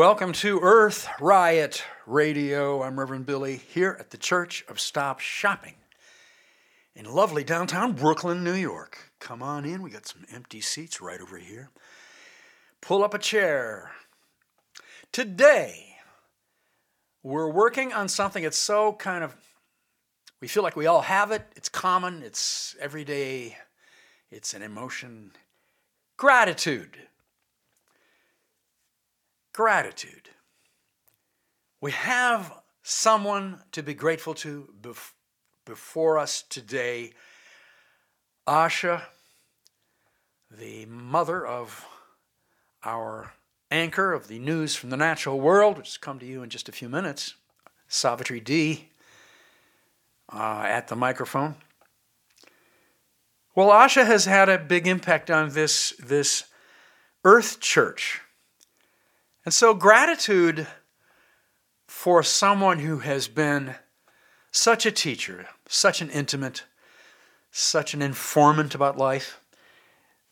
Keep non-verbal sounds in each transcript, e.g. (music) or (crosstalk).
Welcome to Earth Riot Radio. I'm Reverend Billy here at the Church of Stop Shopping in lovely downtown Brooklyn, New York. Come on in, we got some empty seats right over here. Pull up a chair. Today, we're working on something that's so kind of, we feel like we all have it, it's common, it's everyday, it's an emotion. Gratitude gratitude. We have someone to be grateful to bef- before us today. Asha, the mother of our anchor of the news from the natural world, which has come to you in just a few minutes, Savitri D, uh, at the microphone. Well, Asha has had a big impact on this, this Earth Church and so, gratitude for someone who has been such a teacher, such an intimate, such an informant about life.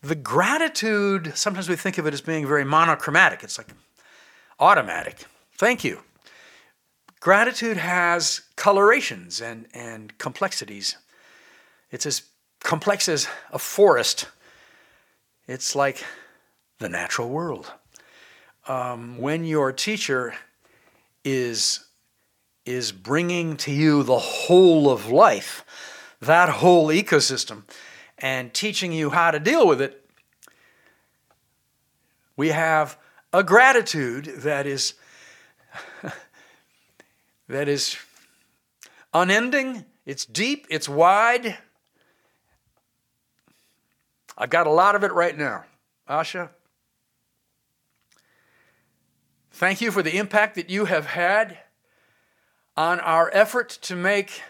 The gratitude, sometimes we think of it as being very monochromatic. It's like automatic. Thank you. Gratitude has colorations and, and complexities. It's as complex as a forest. It's like the natural world um, when your teacher is is bringing to you the whole of life, that whole ecosystem, and teaching you how to deal with it, we have a gratitude that is (laughs) that is unending, it's deep, it's wide. I've got a lot of it right now. Asha, Thank you for the impact that you have had on our effort to make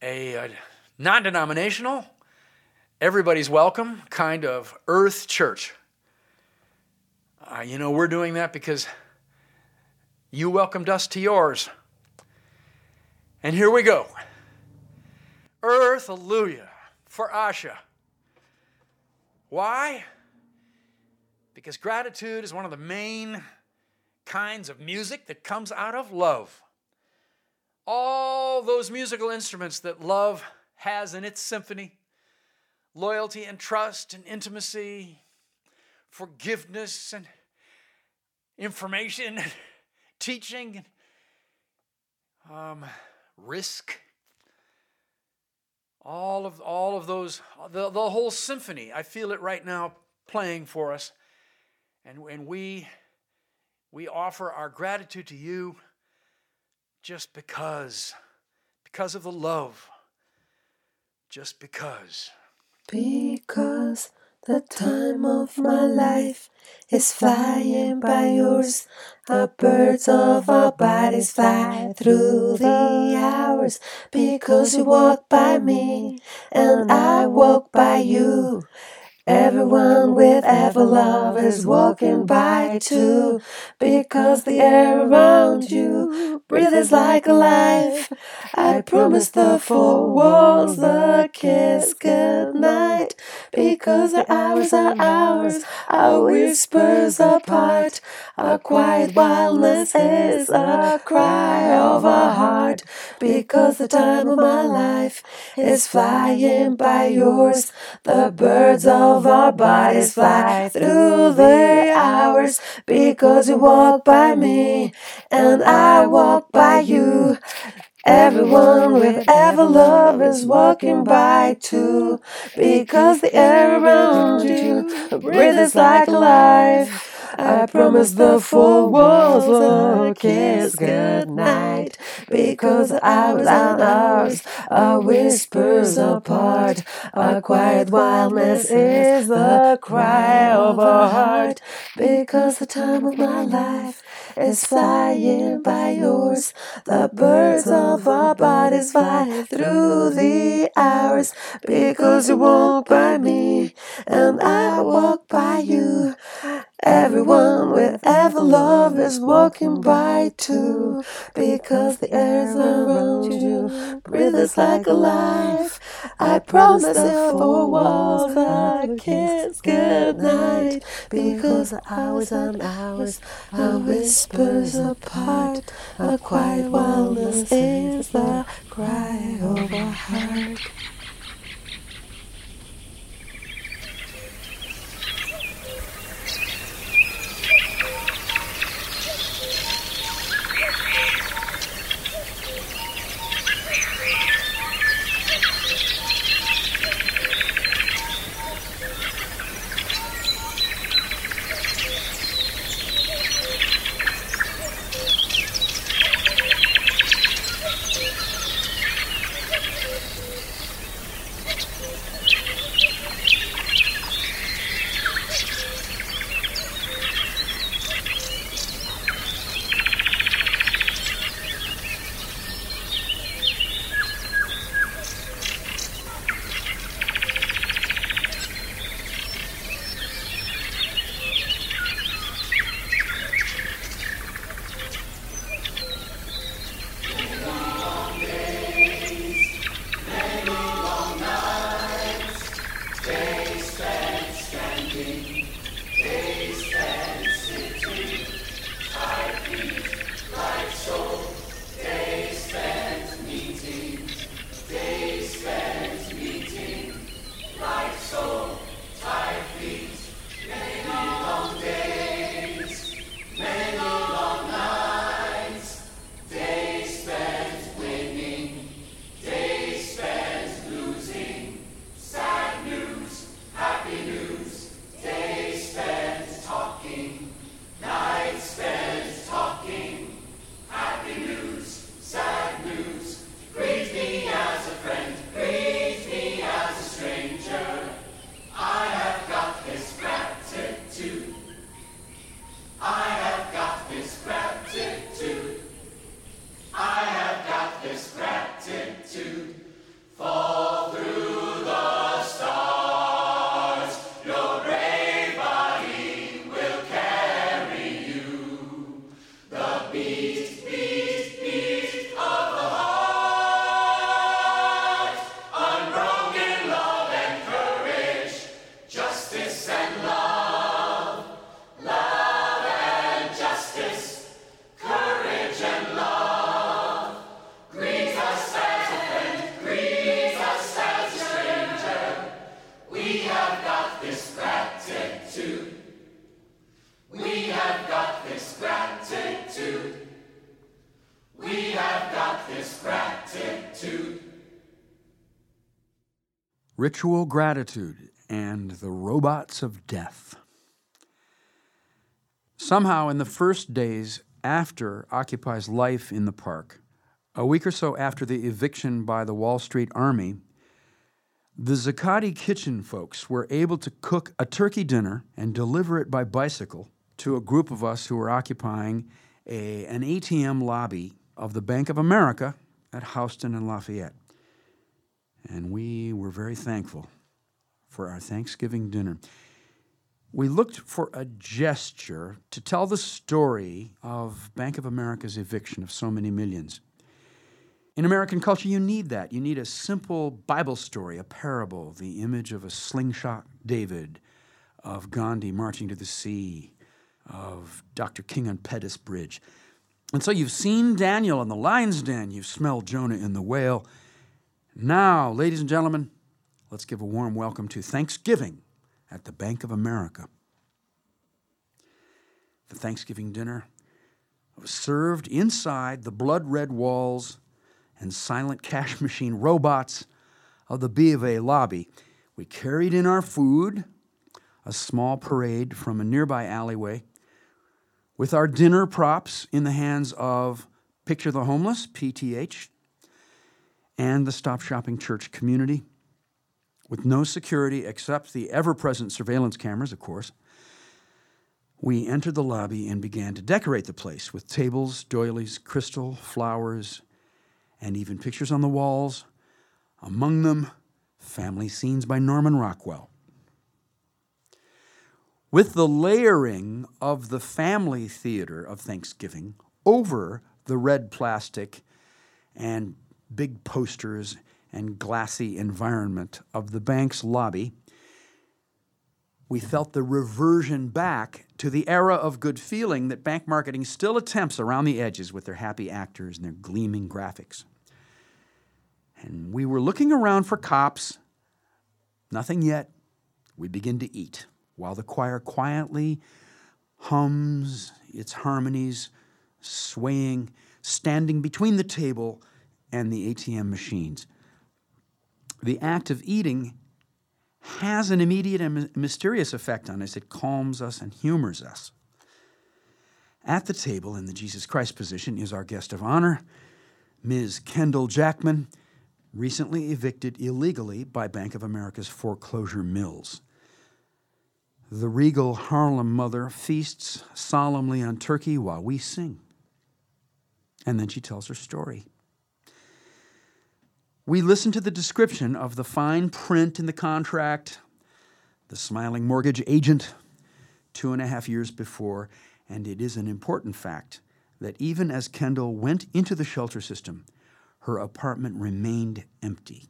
a, a non denominational, everybody's welcome kind of earth church. Uh, you know, we're doing that because you welcomed us to yours. And here we go. Earthalujah, for Asha. Why? Because gratitude is one of the main kinds of music that comes out of love. All those musical instruments that love has in its symphony loyalty and trust and intimacy, forgiveness and information, and (laughs) teaching, um, risk. All of, all of those, the, the whole symphony, I feel it right now playing for us. And, and we we offer our gratitude to you just because, because of the love, just because. Because the time of my life is flying by yours. The birds of our bodies fly through the hours. Because you walk by me and I walk by you. Everyone with ever love is walking by too, because the air around you breathes like a life. I promise the four walls the kiss goodnight, because the hours are ours, our whispers apart. Our quiet wildness is a cry of our heart, because the time of my life is flying by yours. The birds of of our bodies fly through the hours because you walk by me and I walk by you. Everyone with ever love is walking by too because the air around you breathes like life. I promise the four walls a kiss goodnight because hours and ours are whispers apart. Our quiet wildness is the cry of our heart because the time of my life is flying by yours. The birds of our bodies fly through the hours because you walk by me and I walk by you. Everyone with ever love is walking by too, because the air around you breathes like a life. I promise the four walls I kiss goodnight because hours and hours are whispers apart. A quiet wildness is the cry of a heart. Ritual Gratitude and the Robots of Death. Somehow, in the first days after Occupy's life in the park, a week or so after the eviction by the Wall Street Army, the Zuccotti kitchen folks were able to cook a turkey dinner and deliver it by bicycle to a group of us who were occupying a, an ATM lobby of the Bank of America at Houston and Lafayette and we were very thankful for our Thanksgiving dinner. We looked for a gesture to tell the story of Bank of America's eviction of so many millions. In American culture, you need that. You need a simple Bible story, a parable, the image of a slingshot David, of Gandhi marching to the sea, of Dr. King on Pettus Bridge. And so you've seen Daniel in the lion's den, you've smelled Jonah in the whale, now, ladies and gentlemen, let's give a warm welcome to Thanksgiving at the Bank of America. The Thanksgiving dinner was served inside the blood red walls and silent cash (laughs) machine robots of the B of A lobby. We carried in our food, a small parade from a nearby alleyway, with our dinner props in the hands of Picture the Homeless, PTH, and the Stop Shopping Church community, with no security except the ever present surveillance cameras, of course. We entered the lobby and began to decorate the place with tables, doilies, crystal, flowers, and even pictures on the walls. Among them, family scenes by Norman Rockwell. With the layering of the family theater of Thanksgiving over the red plastic and big posters and glassy environment of the bank's lobby, we felt the reversion back to the era of good feeling that bank marketing still attempts around the edges with their happy actors and their gleaming graphics. And we were looking around for cops. Nothing yet. We begin to eat while the choir quietly hums its harmonies, swaying, standing between the table and the ATM machines. The act of eating has an immediate and mysterious effect on us. It calms us and humors us. At the table in the Jesus Christ position is our guest of honor, Ms. Kendall Jackman, recently evicted illegally by Bank of America's foreclosure mills. The regal Harlem mother feasts solemnly on turkey while we sing. And then she tells her story. We listen to the description of the fine print in the contract, the smiling mortgage agent, two and a half years before, and it is an important fact that even as Kendall went into the shelter system, her apartment remained empty.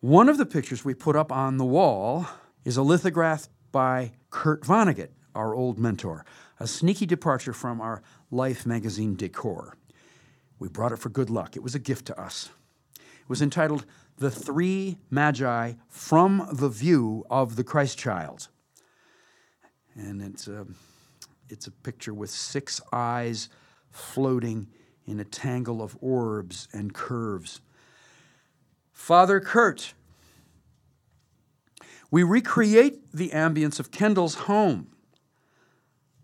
One of the pictures we put up on the wall is a lithograph by Kurt Vonnegut, our old mentor, a sneaky departure from our Life magazine decor. We brought it for good luck. It was a gift to us. It was entitled The Three Magi from the View of the Christ Child. And it's a, it's a picture with six eyes floating in a tangle of orbs and curves. Father Kurt, we recreate the ambience of Kendall's home,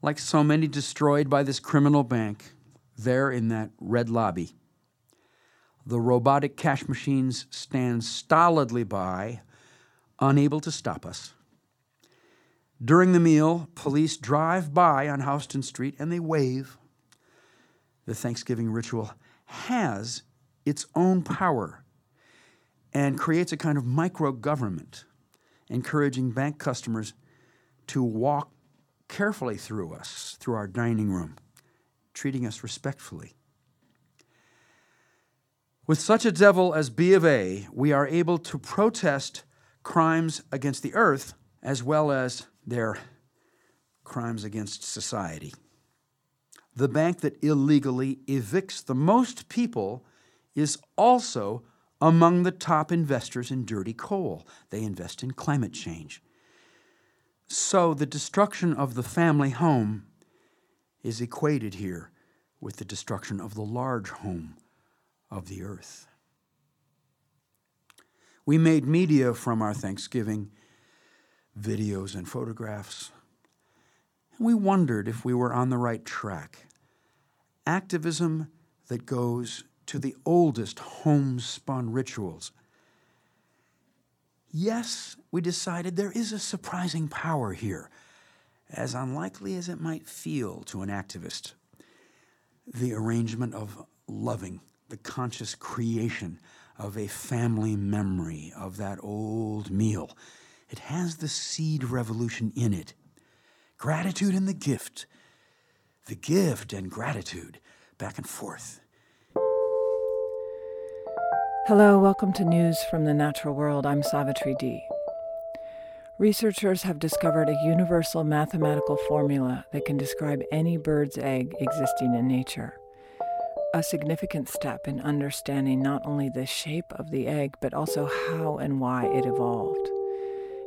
like so many destroyed by this criminal bank, there in that red lobby. The robotic cash machines stand stolidly by, unable to stop us. During the meal, police drive by on Houston Street and they wave the Thanksgiving ritual has its own power and creates a kind of micro government, encouraging bank customers to walk carefully through us, through our dining room, treating us respectfully. With such a devil as B of A, we are able to protest crimes against the earth as well as their crimes against society the bank that illegally evicts the most people is also among the top investors in dirty coal. They invest in climate change. So the destruction of the family home is equated here with the destruction of the large home of the earth. We made media from our Thanksgiving videos and photographs. And we wondered if we were on the right track. Activism that goes to the oldest homespun rituals. Yes, we decided there is a surprising power here, as unlikely as it might feel to an activist. The arrangement of loving, the conscious creation of a family memory of that old meal. It has the seed revolution in it gratitude and the gift, the gift and gratitude, back and forth. Hello, welcome to News from the Natural World. I'm Savitri D. Researchers have discovered a universal mathematical formula that can describe any bird's egg existing in nature. A significant step in understanding not only the shape of the egg, but also how and why it evolved.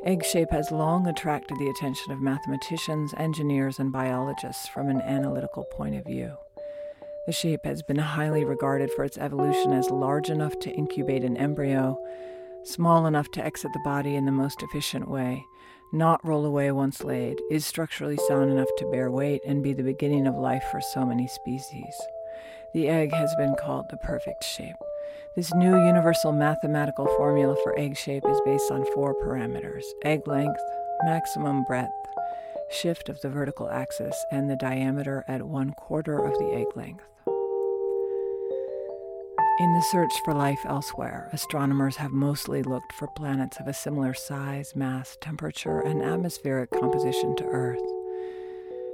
Egg shape has long attracted the attention of mathematicians, engineers, and biologists from an analytical point of view. The shape has been highly regarded for its evolution as large enough to incubate an embryo, small enough to exit the body in the most efficient way, not roll away once laid, is structurally sound enough to bear weight and be the beginning of life for so many species. The egg has been called the perfect shape. This new universal mathematical formula for egg shape is based on four parameters egg length, maximum breadth, shift of the vertical axis, and the diameter at one quarter of the egg length. In the search for life elsewhere, astronomers have mostly looked for planets of a similar size, mass, temperature, and atmospheric composition to Earth.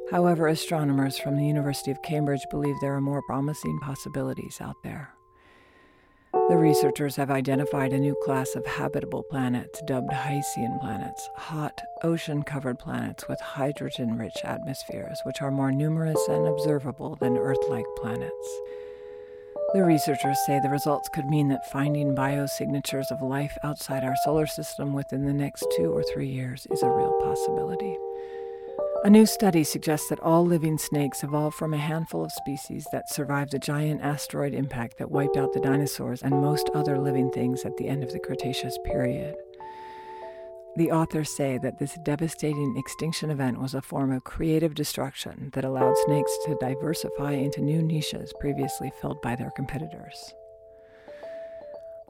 However, astronomers from the University of Cambridge believe there are more promising possibilities out there. The researchers have identified a new class of habitable planets dubbed Hycean planets, hot, ocean covered planets with hydrogen rich atmospheres, which are more numerous and observable than Earth like planets. The researchers say the results could mean that finding biosignatures of life outside our solar system within the next two or three years is a real possibility. A new study suggests that all living snakes evolved from a handful of species that survived the giant asteroid impact that wiped out the dinosaurs and most other living things at the end of the Cretaceous period. The authors say that this devastating extinction event was a form of creative destruction that allowed snakes to diversify into new niches previously filled by their competitors.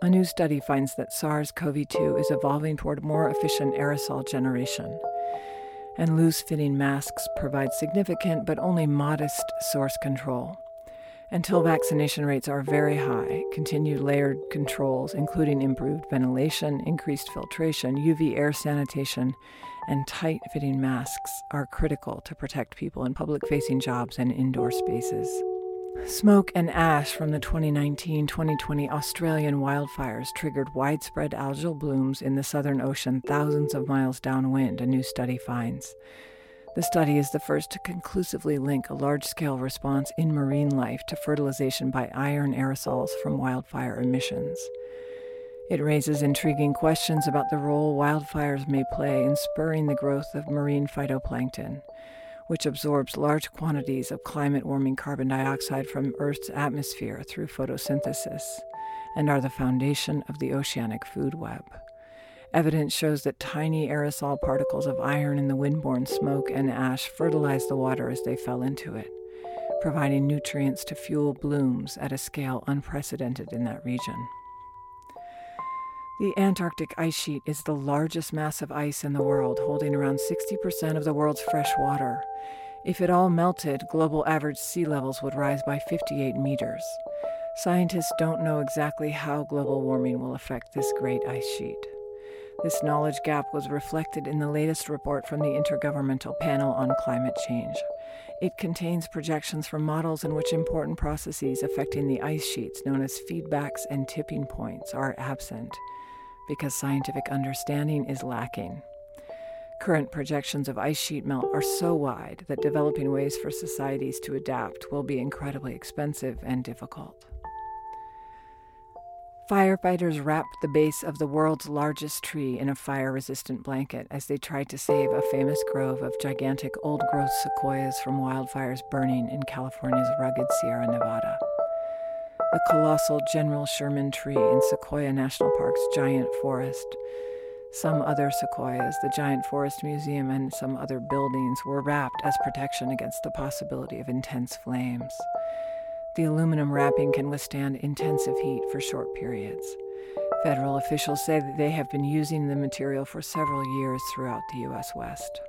A new study finds that SARS CoV 2 is evolving toward more efficient aerosol generation and loose fitting masks provide significant but only modest source control. Until vaccination rates are very high, continued layered controls, including improved ventilation, increased filtration, UV air sanitation, and tight fitting masks, are critical to protect people in public facing jobs and indoor spaces. Smoke and ash from the 2019 2020 Australian wildfires triggered widespread algal blooms in the Southern Ocean thousands of miles downwind, a new study finds. The study is the first to conclusively link a large scale response in marine life to fertilization by iron aerosols from wildfire emissions. It raises intriguing questions about the role wildfires may play in spurring the growth of marine phytoplankton which absorbs large quantities of climate warming carbon dioxide from Earth's atmosphere through photosynthesis, and are the foundation of the oceanic food web. Evidence shows that tiny aerosol particles of iron in the windborne smoke and ash fertilized the water as they fell into it, providing nutrients to fuel blooms at a scale unprecedented in that region. The Antarctic ice sheet is the largest mass of ice in the world, holding around 60% of the world's fresh water. If it all melted, global average sea levels would rise by 58 meters. Scientists don't know exactly how global warming will affect this great ice sheet. This knowledge gap was reflected in the latest report from the Intergovernmental Panel on Climate Change. It contains projections from models in which important processes affecting the ice sheets, known as feedbacks and tipping points, are absent because scientific understanding is lacking. Current projections of ice sheet melt are so wide that developing ways for societies to adapt will be incredibly expensive and difficult. Firefighters wrapped the base of the world's largest tree in a fire resistant blanket as they tried to save a famous grove of gigantic old growth sequoias from wildfires burning in California's rugged Sierra Nevada the colossal General Sherman tree in Sequoia National Park's giant forest. Some other sequoias, the Giant Forest Museum, and some other buildings were wrapped as protection against the possibility of intense flames. The aluminum wrapping can withstand intensive heat for short periods. Federal officials say that they have been using the material for several years throughout the U.S. West.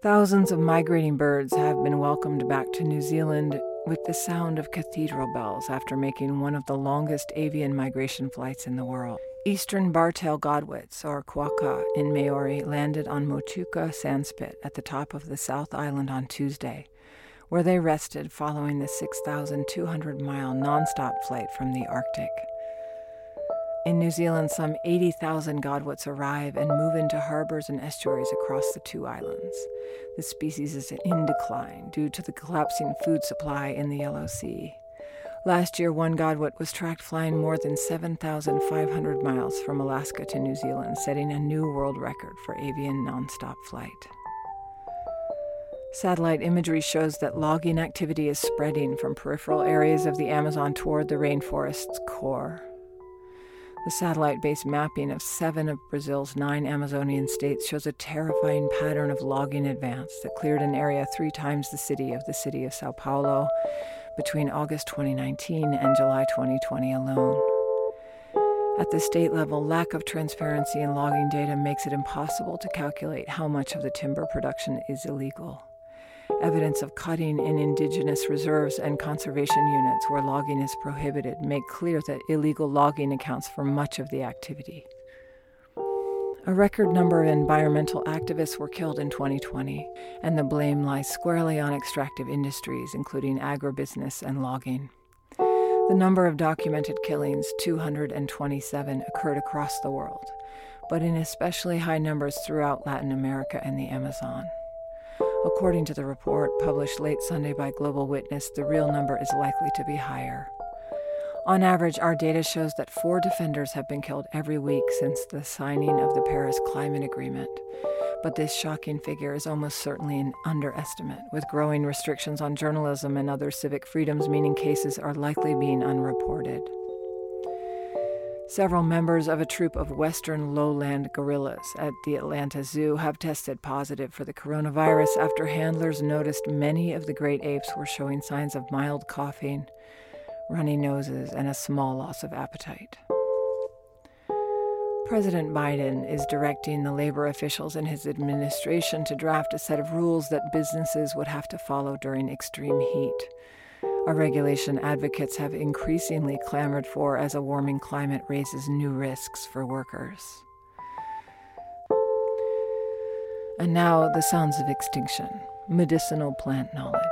Thousands of migrating birds have been welcomed back to New Zealand with the sound of cathedral bells after making one of the longest avian migration flights in the world. Eastern bar-tailed godwits, or kuaka in Maori, landed on Motueka Sandspit at the top of the South Island on Tuesday, where they rested following the 6,200 mile nonstop flight from the Arctic. In New Zealand, some 80,000 godwits arrive and move into harbors and estuaries across the two islands. The species is in decline due to the collapsing food supply in the Yellow Sea. Last year, one godwit was tracked flying more than 7,500 miles from Alaska to New Zealand, setting a new world record for avian nonstop flight. Satellite imagery shows that logging activity is spreading from peripheral areas of the Amazon toward the rainforest's core. The satellite based mapping of seven of Brazil's nine Amazonian states shows a terrifying pattern of logging advance that cleared an area three times the city of the city of Sao Paulo between August 2019 and July 2020 alone. At the state level, lack of transparency in logging data makes it impossible to calculate how much of the timber production is illegal evidence of cutting in indigenous reserves and conservation units where logging is prohibited make clear that illegal logging accounts for much of the activity. A record number of environmental activists were killed in 2020, and the blame lies squarely on extractive industries, including agribusiness and logging. The number of documented killings, 227, occurred across the world, but in especially high numbers throughout Latin America and the Amazon. According to the report published late Sunday by Global Witness, the real number is likely to be higher. On average, our data shows that four defenders have been killed every week since the signing of the Paris Climate Agreement. But this shocking figure is almost certainly an underestimate, with growing restrictions on journalism and other civic freedoms meaning cases are likely being unreported. Several members of a troop of western lowland gorillas at the Atlanta Zoo have tested positive for the coronavirus after handlers noticed many of the great apes were showing signs of mild coughing, runny noses, and a small loss of appetite. President Biden is directing the labor officials in his administration to draft a set of rules that businesses would have to follow during extreme heat a regulation advocates have increasingly clamored for as a warming climate raises new risks for workers. And now, the sounds of extinction medicinal plant knowledge.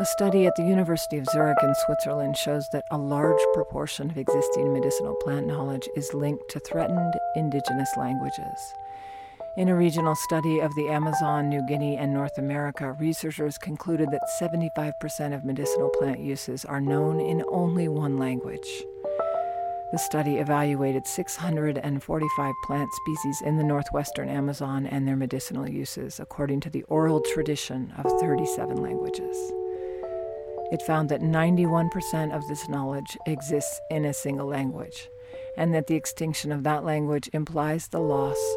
A study at the University of Zurich in Switzerland shows that a large proportion of existing medicinal plant knowledge is linked to threatened indigenous languages. In a regional study of the Amazon, New Guinea, and North America, researchers concluded that 75% of medicinal plant uses are known in only one language. The study evaluated 645 plant species in the northwestern Amazon and their medicinal uses, according to the oral tradition of 37 languages. It found that 91% of this knowledge exists in a single language, and that the extinction of that language implies the loss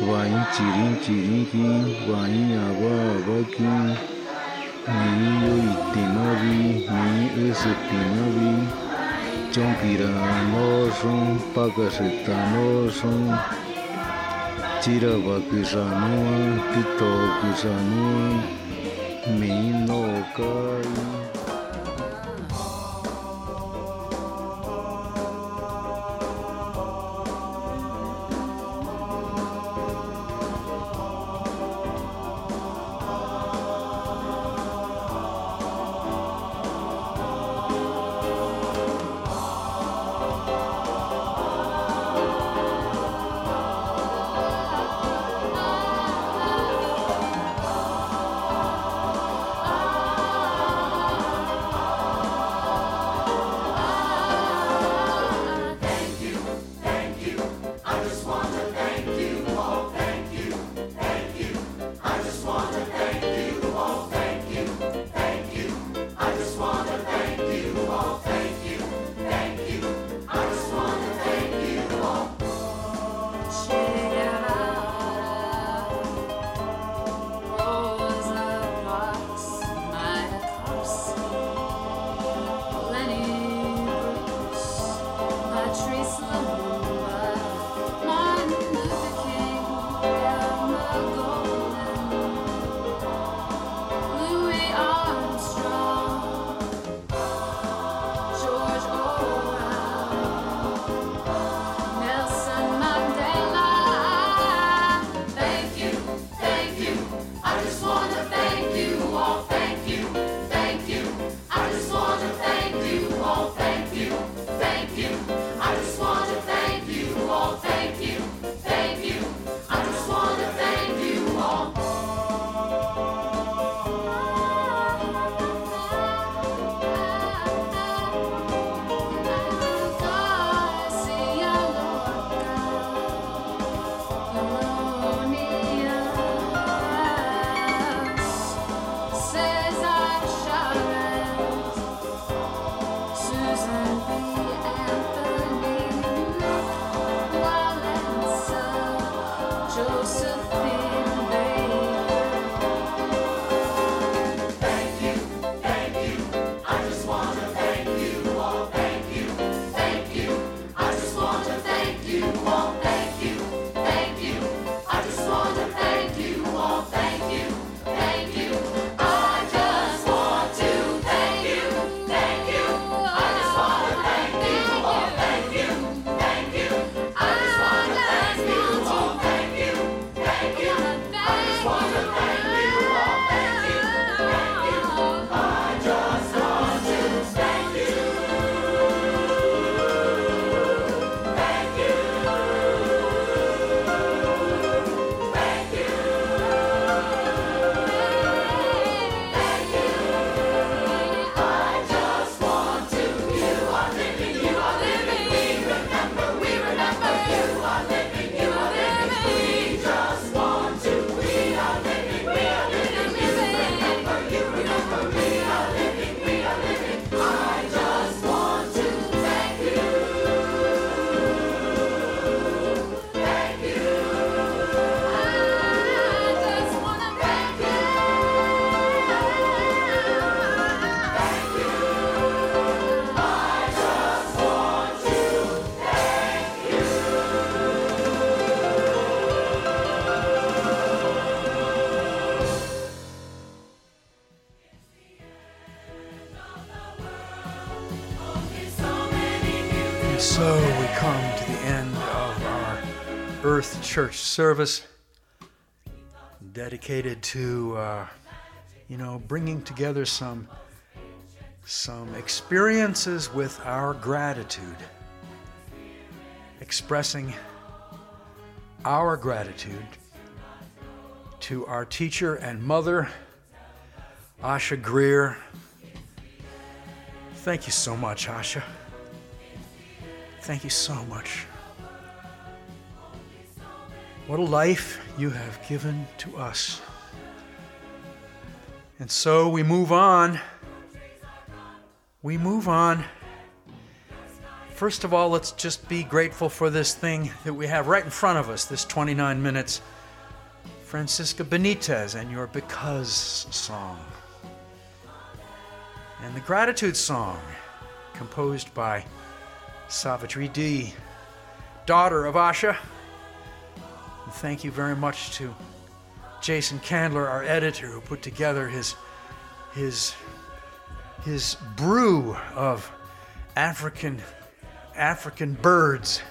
Guaín chirín chiriqui, guaín agua abaqui, niño itinabi, ni ese tinabi, chonquiranoson, pacacetanoson, chirabaquisanoa, pitoquisanoa, mi no cae. Church service dedicated to, uh, you know, bringing together some some experiences with our gratitude, expressing our gratitude to our teacher and mother, Asha Greer. Thank you so much, Asha. Thank you so much. What a life you have given to us. And so we move on. We move on. First of all, let's just be grateful for this thing that we have right in front of us, this 29 minutes. Francisca Benitez and your Because song. And the Gratitude song, composed by Savitri D, daughter of Asha. And thank you very much to Jason Candler, our editor, who put together his, his, his brew of African, African birds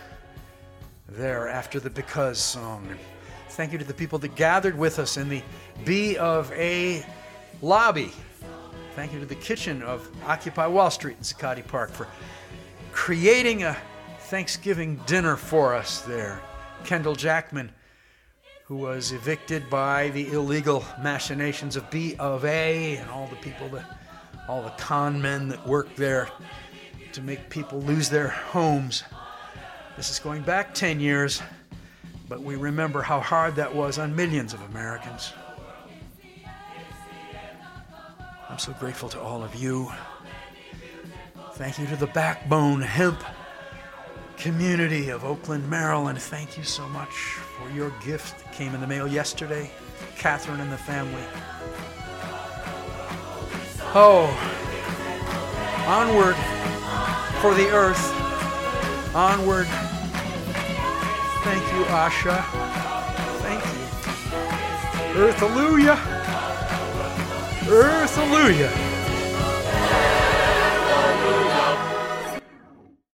there after the Because song. And thank you to the people that gathered with us in the B of A lobby. Thank you to the kitchen of Occupy Wall Street in Zuccotti Park for creating a Thanksgiving dinner for us there. Kendall Jackman who was evicted by the illegal machinations of B of A and all the people that, all the con men that work there to make people lose their homes. This is going back 10 years, but we remember how hard that was on millions of Americans. I'm so grateful to all of you. Thank you to the Backbone Hemp community of Oakland, Maryland. Thank you so much for your gift that came in the mail yesterday. Catherine and the family. Oh, onward for the earth. Onward. Thank you, Asha. Thank you. Earthalujah. Earth, hallelujah.